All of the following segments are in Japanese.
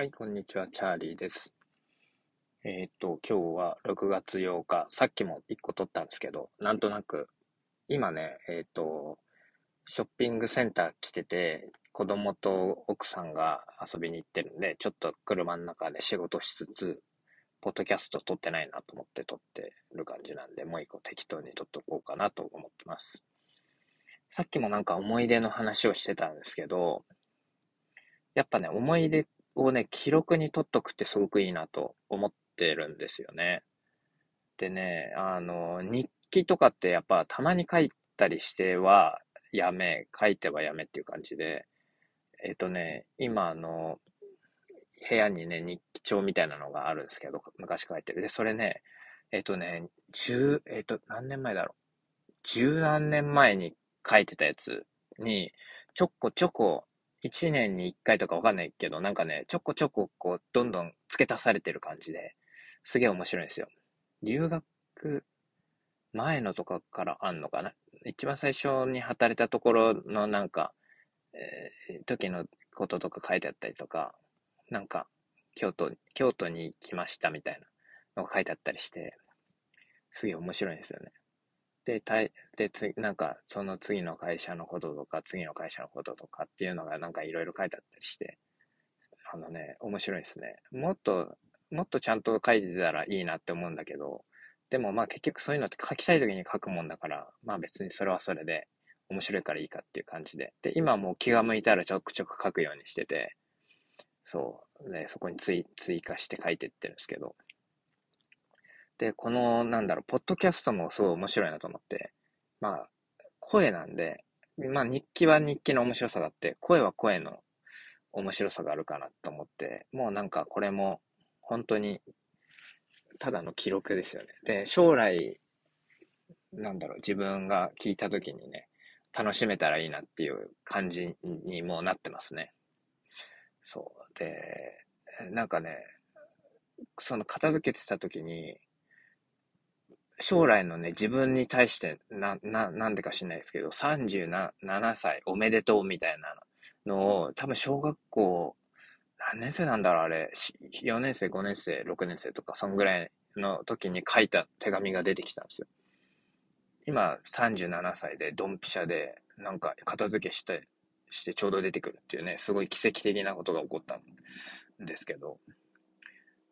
はい、こんにちは、チャーリーです。えーっと、今日は6月8日、さっきも1個撮ったんですけど、なんとなく、今ね、えーっと、ショッピングセンター来てて、子供と奥さんが遊びに行ってるんで、ちょっと車の中で仕事しつつ、ポッドキャスト撮ってないなと思って撮ってる感じなんで、もう一個適当に撮っとこうかなと思ってます。さっきもなんか思い出の話をしてたんですけど、やっぱね、思い出っをね、記録に取っとくってすごくいいなと思ってるんですよね。でね、あの、日記とかってやっぱたまに書いたりしてはやめ、書いてはやめっていう感じで、えっとね、今あの、部屋にね、日記帳みたいなのがあるんですけど、昔書いてる。で、それね、えっとね、十、えっと、何年前だろう。十何年前に書いてたやつに、ちょこちょこ一年に一回とかわかんないけど、なんかね、ちょこちょここう、どんどん付け足されてる感じで、すげえ面白いんですよ。留学前のとかからあんのかな？一番最初に働いたところのなんか、えー時のこととか書いてあったりとか、なんか、京都、京都に行きましたみたいなのが書いてあったりして、すげえ面白いんですよね。で、たいで、つなんか、その次の会社のこととか、次の会社のこととかっていうのがなんかいろいろ書いてあったりして、あのね、面白いですね。もっと、もっとちゃんと書いてたらいいなって思うんだけど、でもまあ結局そういうのって書きたい時に書くもんだから、まあ別にそれはそれで面白いからいいかっていう感じで。で、今もう気が向いたらちょくちょく書くようにしてて、そう、ね、そこに追追加して書いてってるんですけど。で、この、なんだろう、ポッドキャストもすごい面白いなと思って、まあ、声なんで、まあ日記は日記の面白さがあって、声は声の面白さがあるかなと思って、もうなんかこれも本当にただの記録ですよね。で、将来、なんだろう、自分が聞いた時にね、楽しめたらいいなっていう感じにもうなってますね。そう。で、なんかね、その片付けてた時に、将来のね、自分に対して、な、な、なんでか知んないですけど、37歳おめでとうみたいなのを、多分小学校、何年生なんだろう、あれ。4年生、5年生、6年生とか、そんぐらいの時に書いた手紙が出てきたんですよ。今、37歳で、ドンピシャで、なんか、片付けして、してちょうど出てくるっていうね、すごい奇跡的なことが起こったんですけど、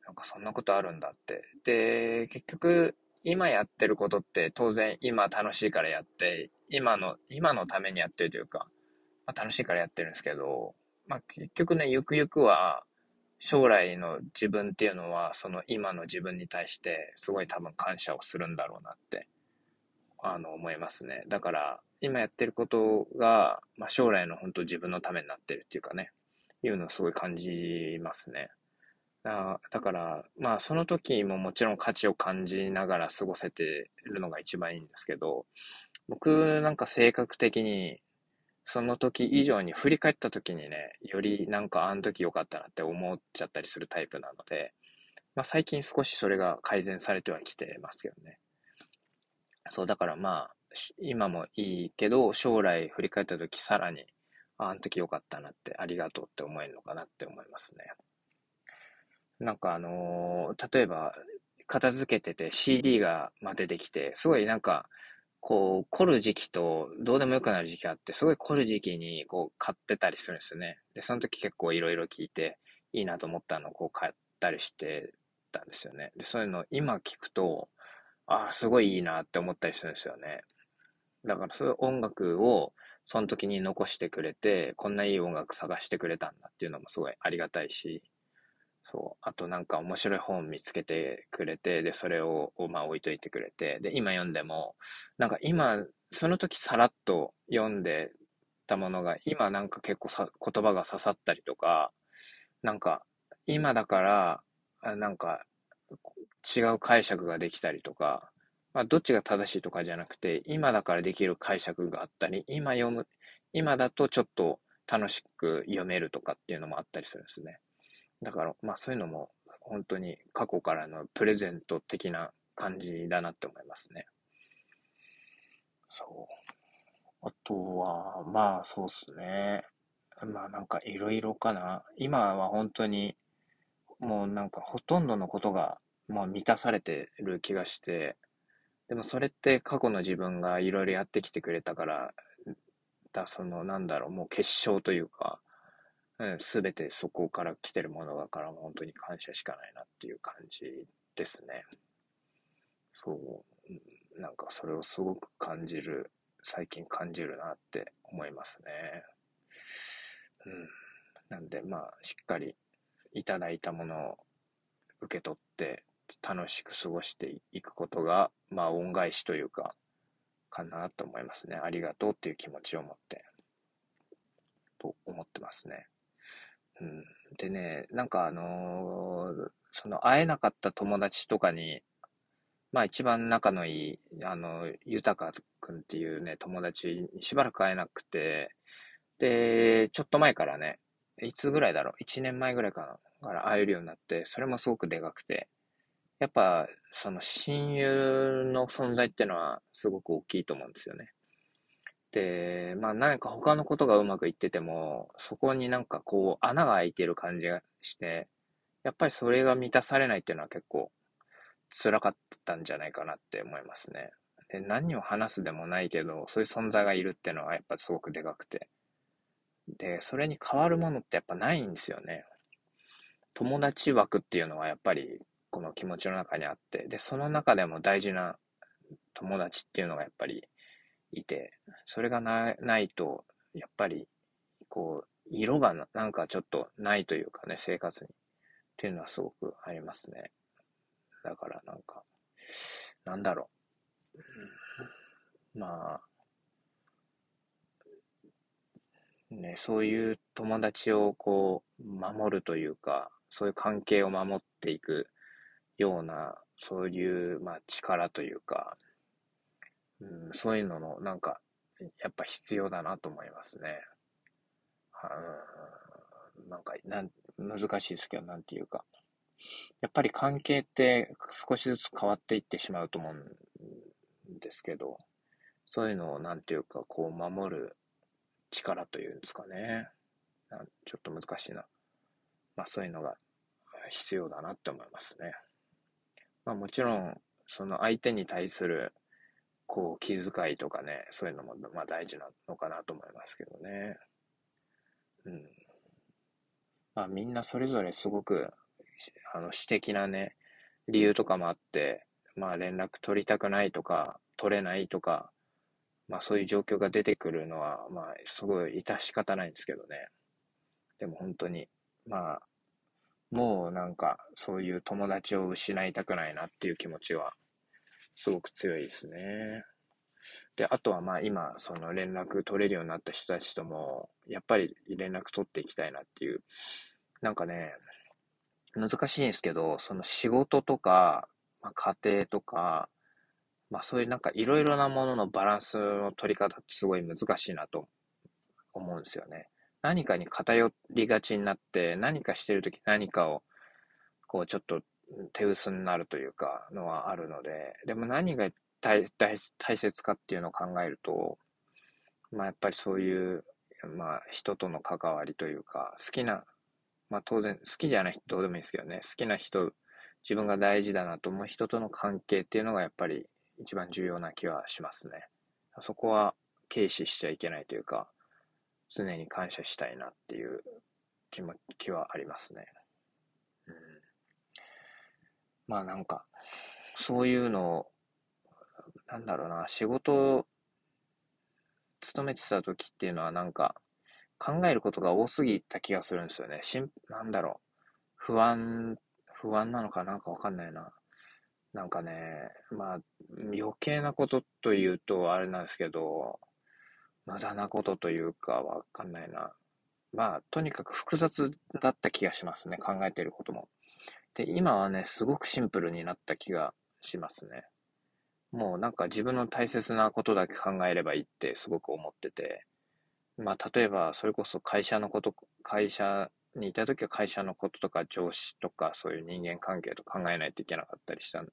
なんかそんなことあるんだって。で、結局、今やってることって当然今楽しいからやって、今の、今のためにやってるというか、まあ、楽しいからやってるんですけど、まあ結局ね、ゆくゆくは将来の自分っていうのはその今の自分に対してすごい多分感謝をするんだろうなって、あの思いますね。だから今やってることが、まあ、将来の本当自分のためになってるっていうかね、いうのをすごい感じますね。だだから、まあその時ももちろん価値を感じながら過ごせてるのが一番いいんですけど、僕なんか性格的にその時以上に振り返った時にね、よりなんかあの時良かったなって思っちゃったりするタイプなので、まあ最近少しそれが改善されてはきてますけどね。そう、だからまあ、今もいいけど、将来振り返った時さらに、ああの時良かったなって、ありがとうって思えるのかなって思いますね。なんかあのー例えば、片付けてて CD が、まあ、出てきて、すごいなんか、こう、凝る時期とどうでもよくなる時期があって、すごい凝る時期にこう買ってたりするんですよね。で、その時結構いろいろ聞いて、いいなと思ったのをこう買ったりしてたんですよね。で、そういうの今聞くと、ああ、すごいいいなって思ったりするんですよね。だからそういう音楽をその時に残してくれて、こんないい音楽探してくれたんだっていうのもすごいありがたいし、そう。あとなんか面白い本見つけてくれて、で、それを、をまあ置いといてくれて、で、今読んでも、なんか今、その時さらっと読んでたものが、今なんか結構さ言葉が刺さったりとか、なんか、今だから、あなんか、違う解釈ができたりとか、まあ、どっちが正しいとかじゃなくて、今だからできる解釈があったり、今読む、今だとちょっと楽しく読めるとかっていうのもあったりするんですね。だから、まあそういうのも本当に過去からのプレゼント的な感じだなって思いますね。そう。あとは、まあそうっすね。まあなんかいろいろかな。今は本当にもうなんかほとんどのことが、まあ満たされてる気がして、でもそれって過去の自分がいろいろやってきてくれたから、だそのなんだろう、もう結晶というか、す、べ、てそこから来てるものだから、本当に感謝しかないなっていう感じですね。そう、なんかそれをすごく感じる、最近感じるなって思いますね。うん。なんで、まあ、しっかりいただいたものを受け取って楽しく過ごしていくことが、まあ、恩返しというか、かなと思いますね。ありがとうっていう気持ちを持って、と思ってますね。うん、でね、なんかあのー、その会えなかった友達とかに、まあ一番仲のいい、あの、豊くんっていうね、友達しばらく会えなくて、で、ちょっと前からね、いつぐらいだろう、1年前ぐらいから会えるようになって、それもすごくでかくて、やっぱ、その親友の存在っていうのはすごく大きいと思うんですよね。で、まあ何か他のことがうまくいってても、そこになんかこう穴が開いてる感じがして、やっぱりそれが満たされないっていうのは結構辛かったんじゃないかなって思いますね。で、何を話すでもないけど、そういう存在がいるっていうのはやっぱすごくでかくて。で、それに変わるものってやっぱないんですよね。友達枠っていうのはやっぱりこの気持ちの中にあって、で、その中でも大事な友達っていうのがやっぱりいて、それがないと、やっぱり、こう、色がなんかちょっとないというかね、生活に。っていうのはすごくありますね。だからなんか、なんだろう。まあ、ね、そういう友達をこう、守るというか、そういう関係を守っていくような、そういう、まあ、力というか、うん、そういうのの、なんか、やっぱ必要だなと思いますね。うん、なんかなん、難しいですけど、なんていうか。やっぱり関係って少しずつ変わっていってしまうと思うんですけど、そういうのを、なんていうか、こう、守る力というんですかね。ちょっと難しいな。まあ、そういうのが必要だなって思いますね。まあもちろん、その相手に対する、こう、気遣いとかね、そういうのも、まあ大事なのかなと思いますけどね。うん。まあみんなそれぞれすごく、あの、私的なね、理由とかもあって、まあ連絡取りたくないとか、取れないとか、まあそういう状況が出てくるのは、まあすごい致し方ないんですけどね。でも本当に、まあもうなんか、そういう友達を失いたくないなっていう気持ちは、すごく強いですね。で、あとはまあ今、その連絡取れるようになった人たちとも、やっぱり連絡取っていきたいなっていう、なんかね、難しいんですけど、その仕事とか、まあ、家庭とか、まあそういうなんかいろいろなもののバランスの取り方ってすごい難しいなと思うんですよね。何かに偏りがちになって、何かしてるとき何かを、こうちょっと手薄になるというか、のはあるので、でも何が大大大切かっていうのを考えると、まあやっぱりそういう、まあ人との関わりというか、好きな、まあ当然好きじゃない人どうでもいいですけどね、好きな人、自分が大事だなと思う人との関係っていうのがやっぱり一番重要な気はしますね。そこは軽視しちゃいけないというか、常に感謝したいなっていう気も気はありますね。うん、まあなんか、そういうのを、なんだろうな、仕事を勤めてた時っていうのはなんか、考えることが多すぎた気がするんですよね。しん、なんだろう。不安、不安なのかなんかわかんないな。なんかね、まあ、余計なことというとあれなんですけど、無駄なことというかわかんないな。まあ、とにかく複雑だった気がしますね。考えていることも。で、今はね、すごくシンプルになった気がしますね。もうなんか自分の大切なことだけ考えればいいってすごく思ってて。まあ、例えば、それこそ会社のこと、会社にいた時は会社のこととか上司とかそういう人間関係と考えないといけなかったりした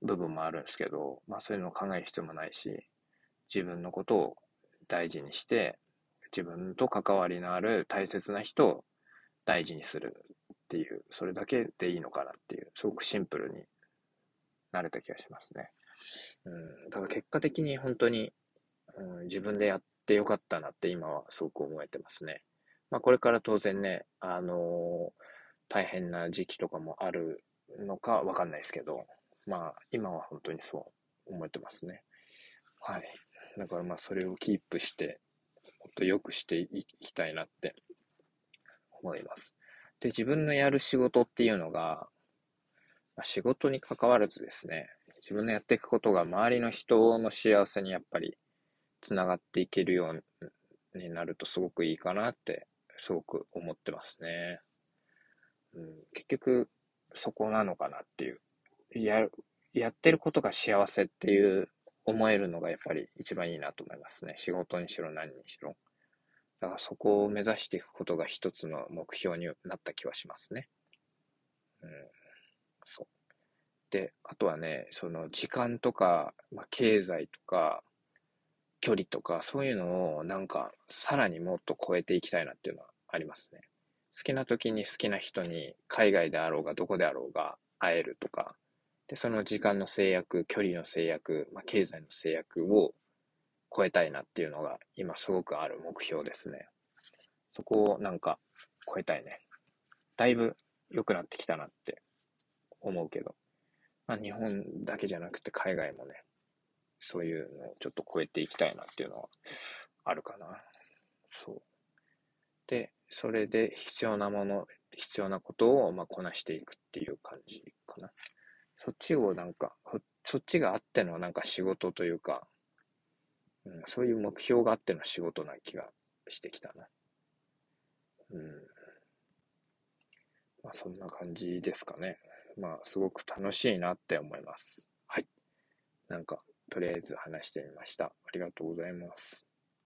部分もあるんですけど、まあそういうのを考える必要もないし、自分のことを大事にして、自分と関わりのある大切な人を大事にするっていう、それだけでいいのかなっていう、すごくシンプルになれた気がしますね。うん、だから結果的に本当に、うん、自分でやってよかったなって今はすごく思えてますね。まあこれから当然ね、あのー、大変な時期とかもあるのかわかんないですけど、まあ今は本当にそう思えてますね。はい。だからまあそれをキープして、もっと良くしていきたいなって思います。で、自分のやる仕事っていうのが、まあ、仕事に関わらずですね、自分のやっていくことが周りの人の幸せにやっぱりつながっていけるようになるとすごくいいかなってすごく思ってますね。うん、結局そこなのかなっていう。やる、やってることが幸せっていう思えるのがやっぱり一番いいなと思いますね。仕事にしろ何にしろ。だからそこを目指していくことが一つの目標になった気はしますね。うん。そう。で、あとはね、その時間とか、まあ、経済とか、距離とか、そういうのをなんかさらにもっと超えていきたいなっていうのはありますね。好きな時に好きな人に海外であろうがどこであろうが会えるとか、で、その時間の制約、距離の制約、まあ、経済の制約を超えたいなっていうのが今すごくある目標ですね。そこをなんか超えたいね。だいぶ良くなってきたなって思うけど。まあ、日本だけじゃなくて海外もね、そういうのをちょっと超えていきたいなっていうのはあるかな。そう。で、それで必要なもの、必要なことをまあこなしていくっていう感じかな。そっちをなんか、そっちがあってのなんか仕事というか、うん、そういう目標があっての仕事な気がしてきたな。うん。まあそんな感じですかね。まあすごく楽しいなって思います。はい。なんか、とりあえず話してみました。ありがとうございます。